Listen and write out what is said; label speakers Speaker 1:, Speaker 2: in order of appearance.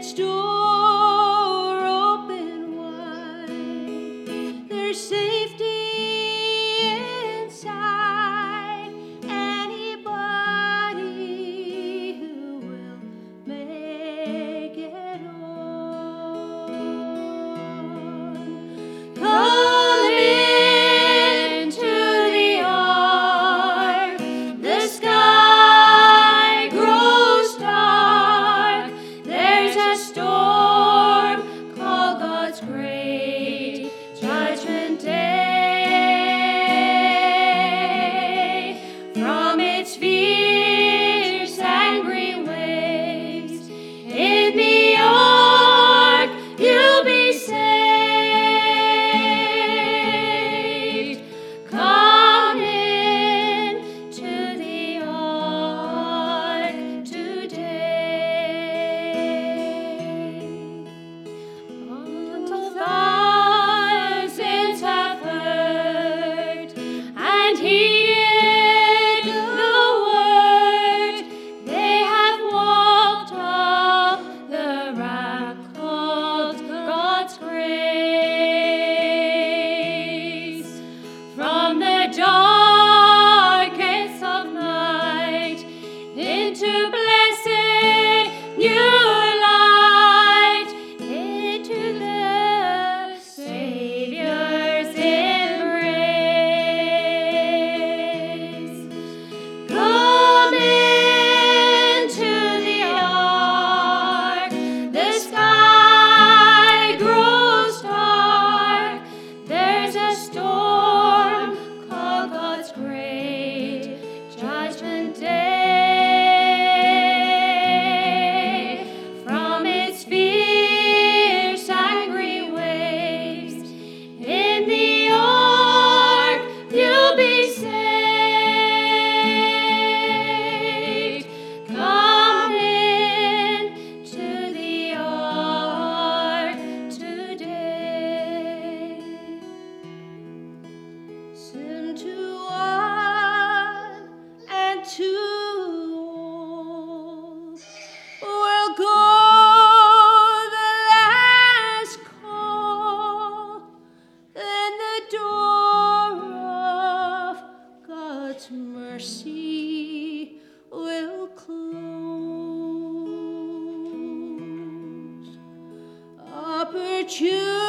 Speaker 1: its joy. Jesus, choose.